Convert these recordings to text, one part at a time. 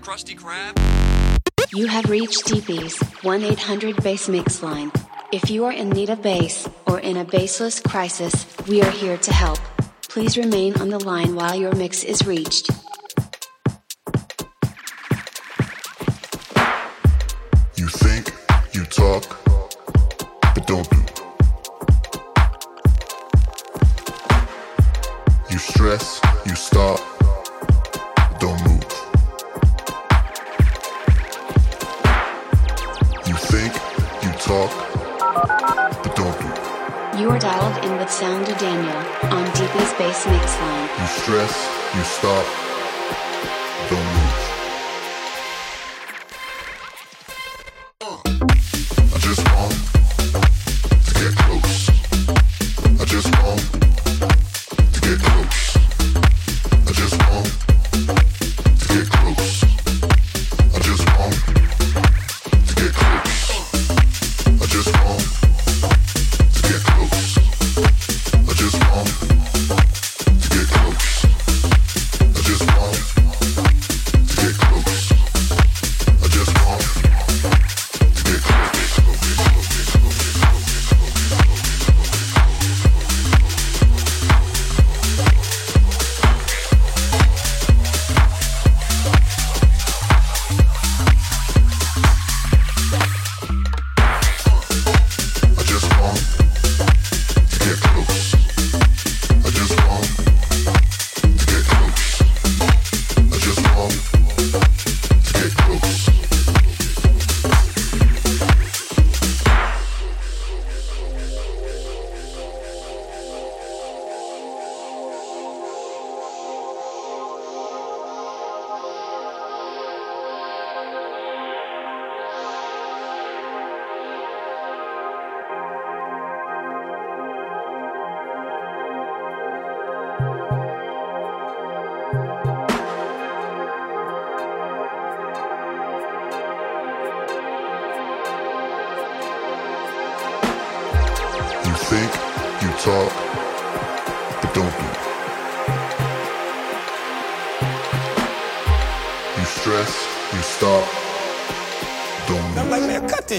the Krusty Krab? You have reached Deepy's 1 800 Bass Mix line. If you are in need of bass or in a baseless crisis, we are here to help. Please remain on the line while your mix is reached. You think, you talk, but don't do. You stress, you stop, Sound De Daniel on Deepy's Bass Mixline. You stress, you stop, don't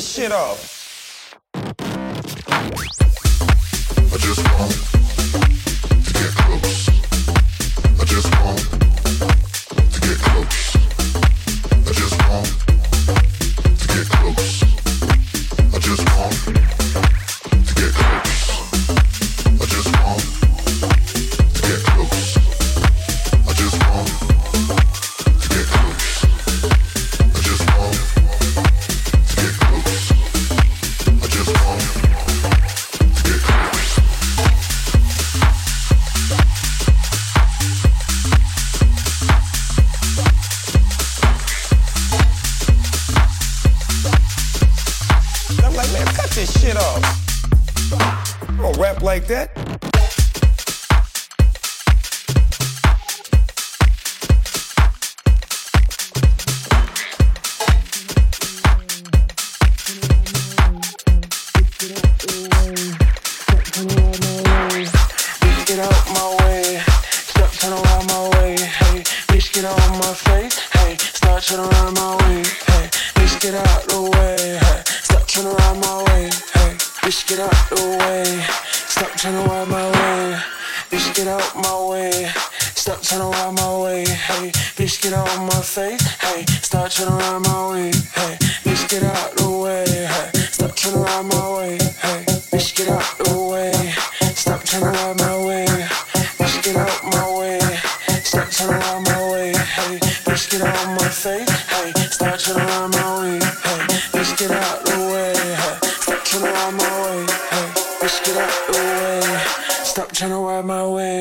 this shit off. Hey, bitch, get out the way. Stop trying to ride my way. Bitch, get out my way. Stop trying to ride my way. Hey, bitch, get out my face. Hey, stop trying to ride my way. Hey, bitch, get out the way. Hey, stop trying to ride my way. Hey, bitch, get out the way. Stop trying to my way. Bitch, get out my way. Stop trying to ride my way. Hey, bitch, get out my face. Hey, stop trying to ride my way. My way.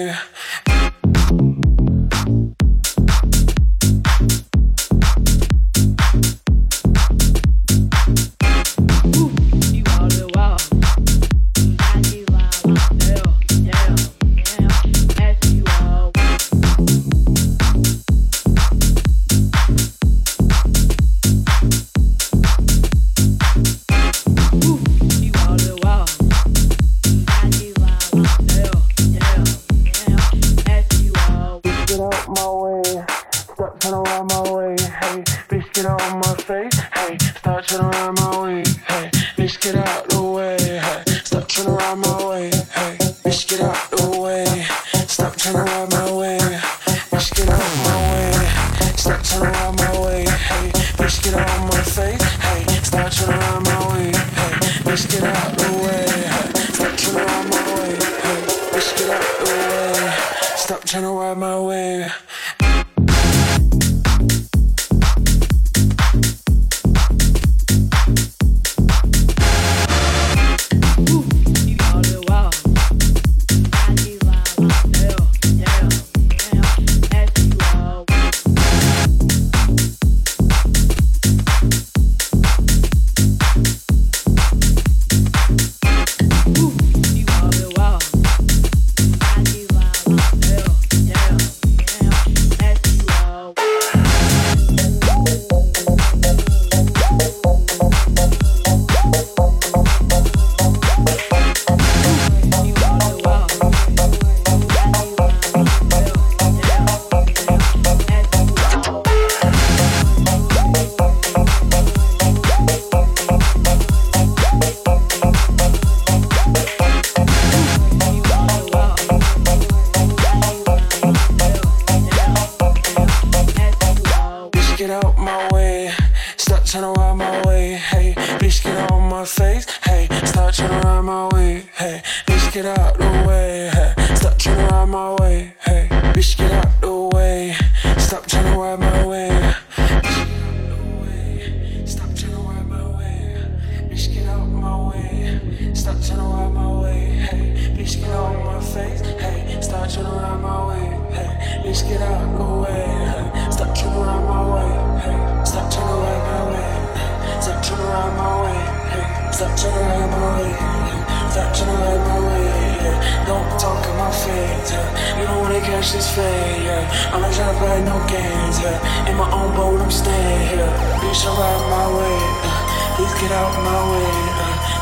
Bitch,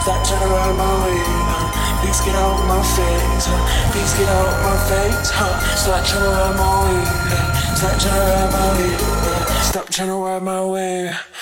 Stop trying to ride my wave. Please get out my face. Huh? Please get out my face. Huh? Stop trying to ride my way. Stop trying to ride my way. Stop trying to ride my wave.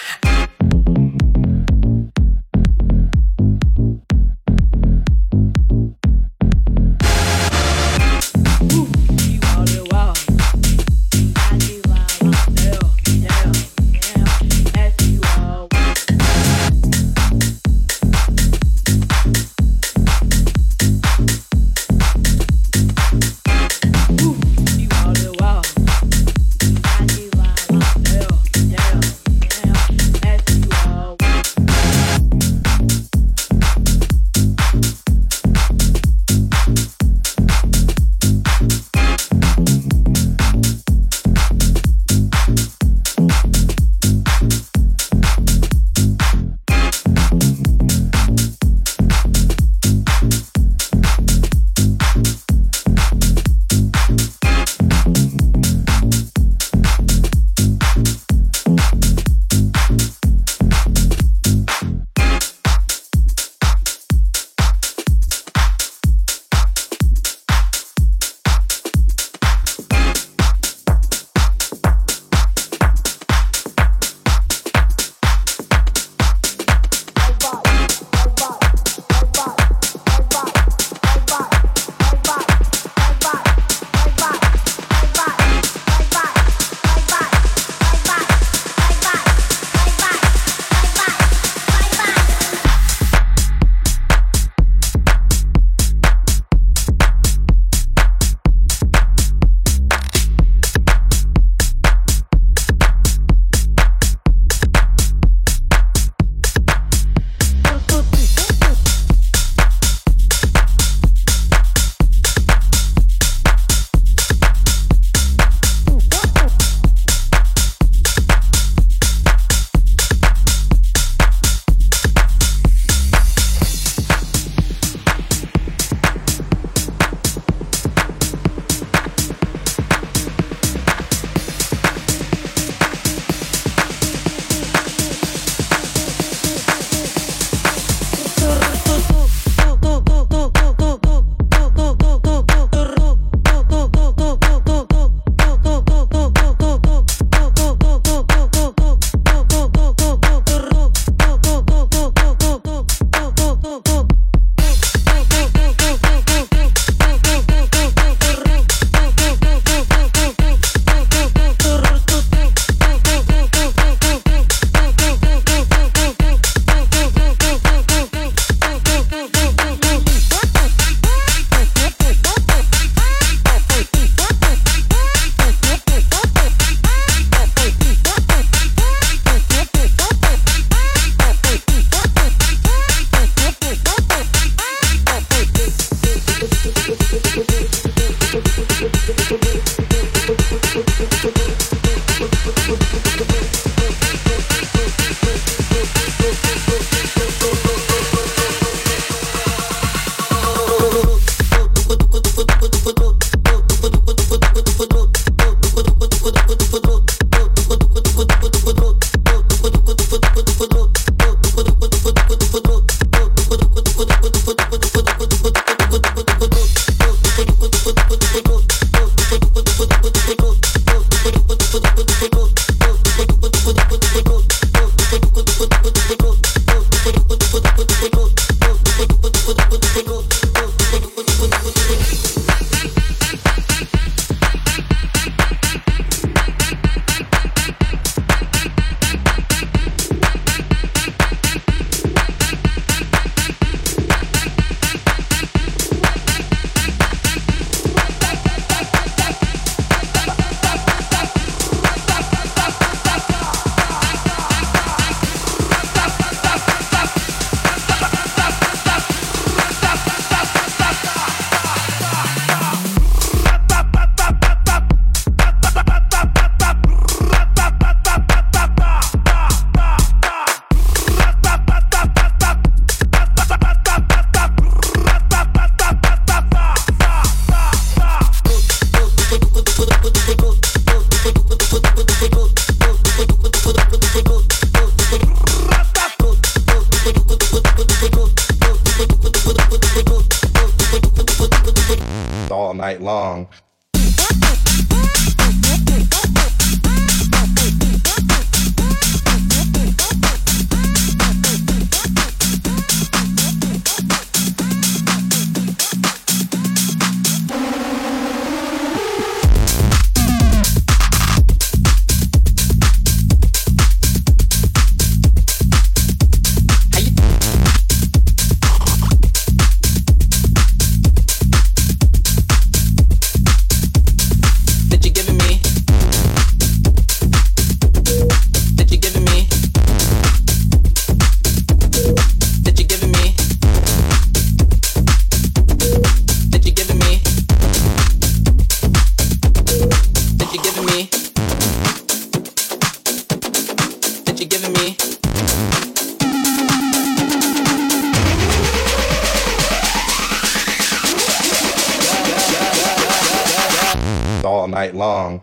all night long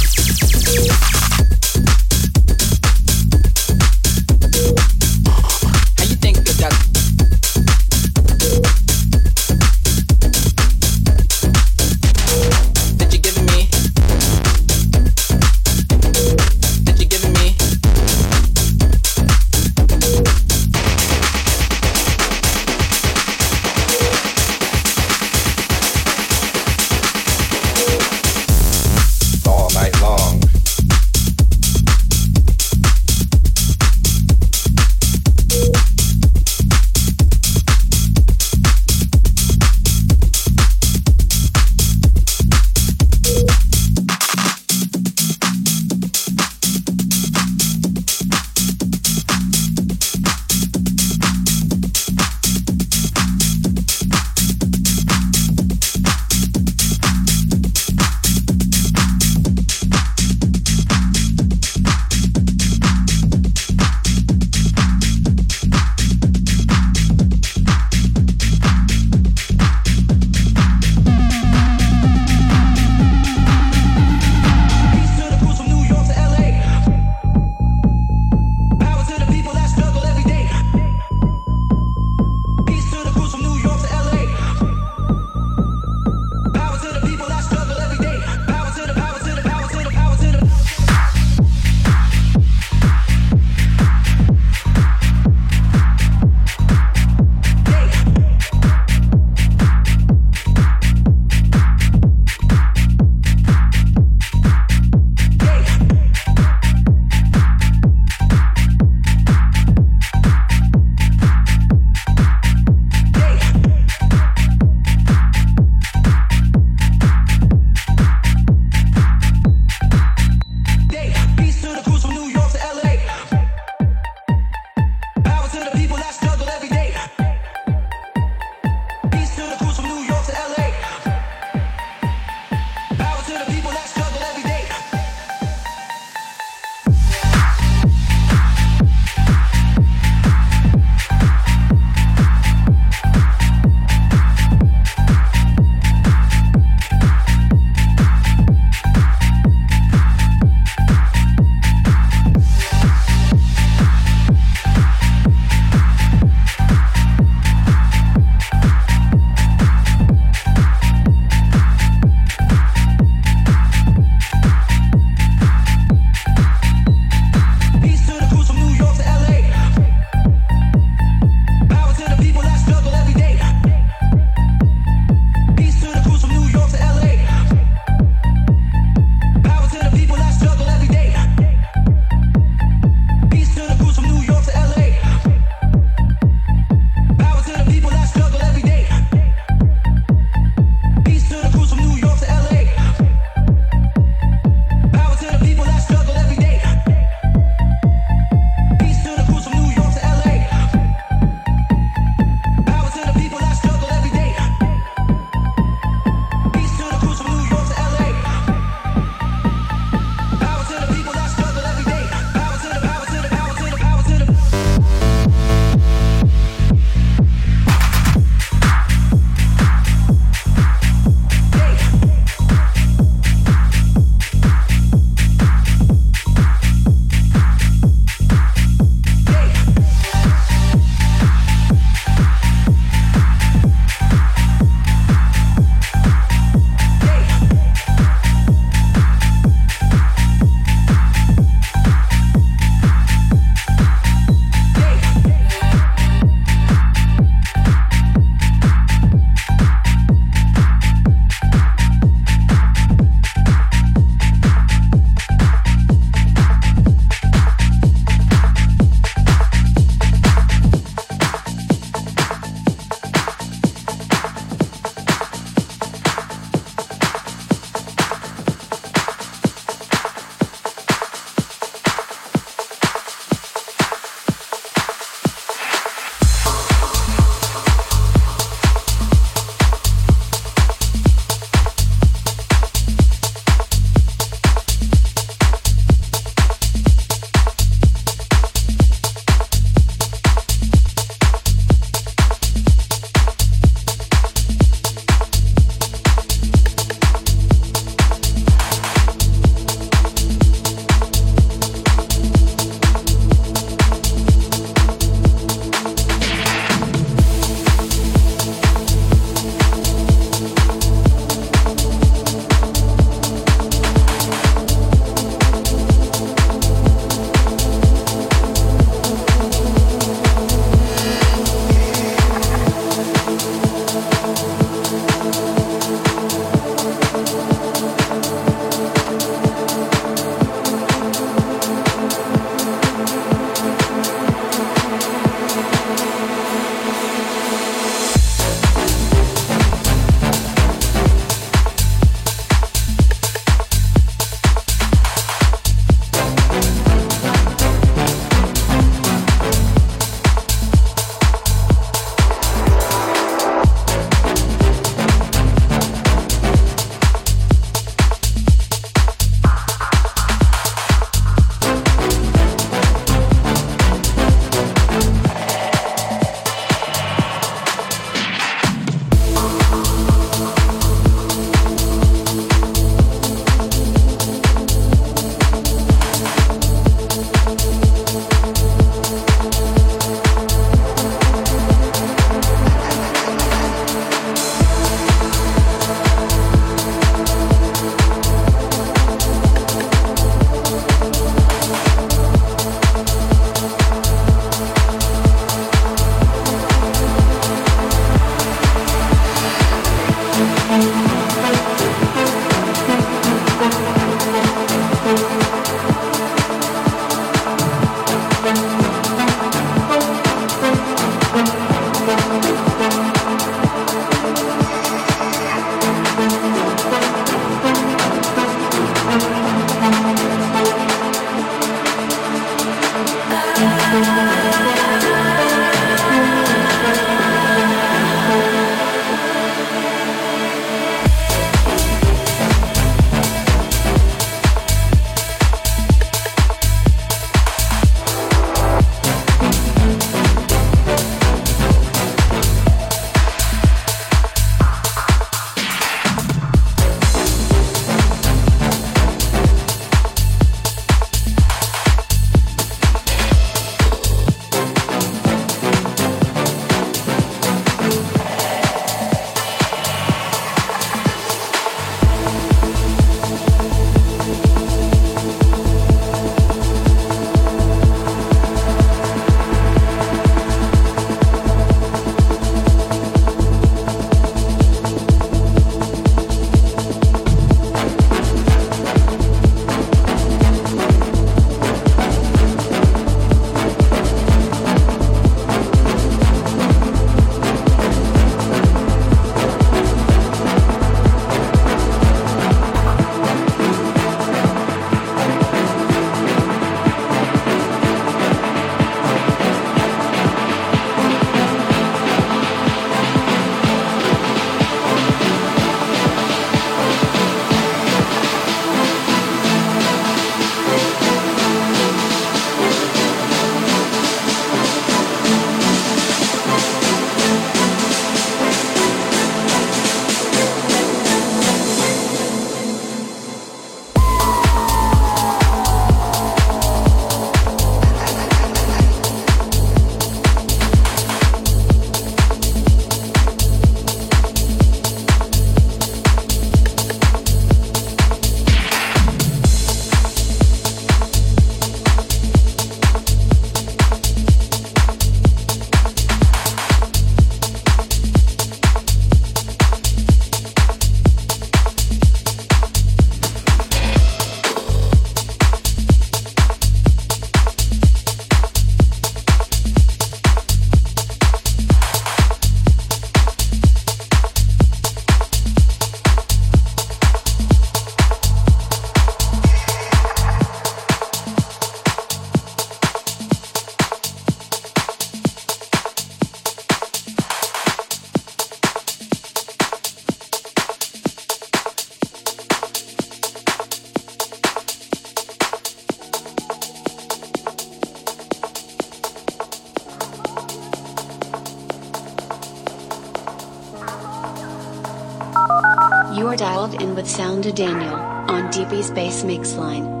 Sound De Daniel on Deepy's Bass Mix Line.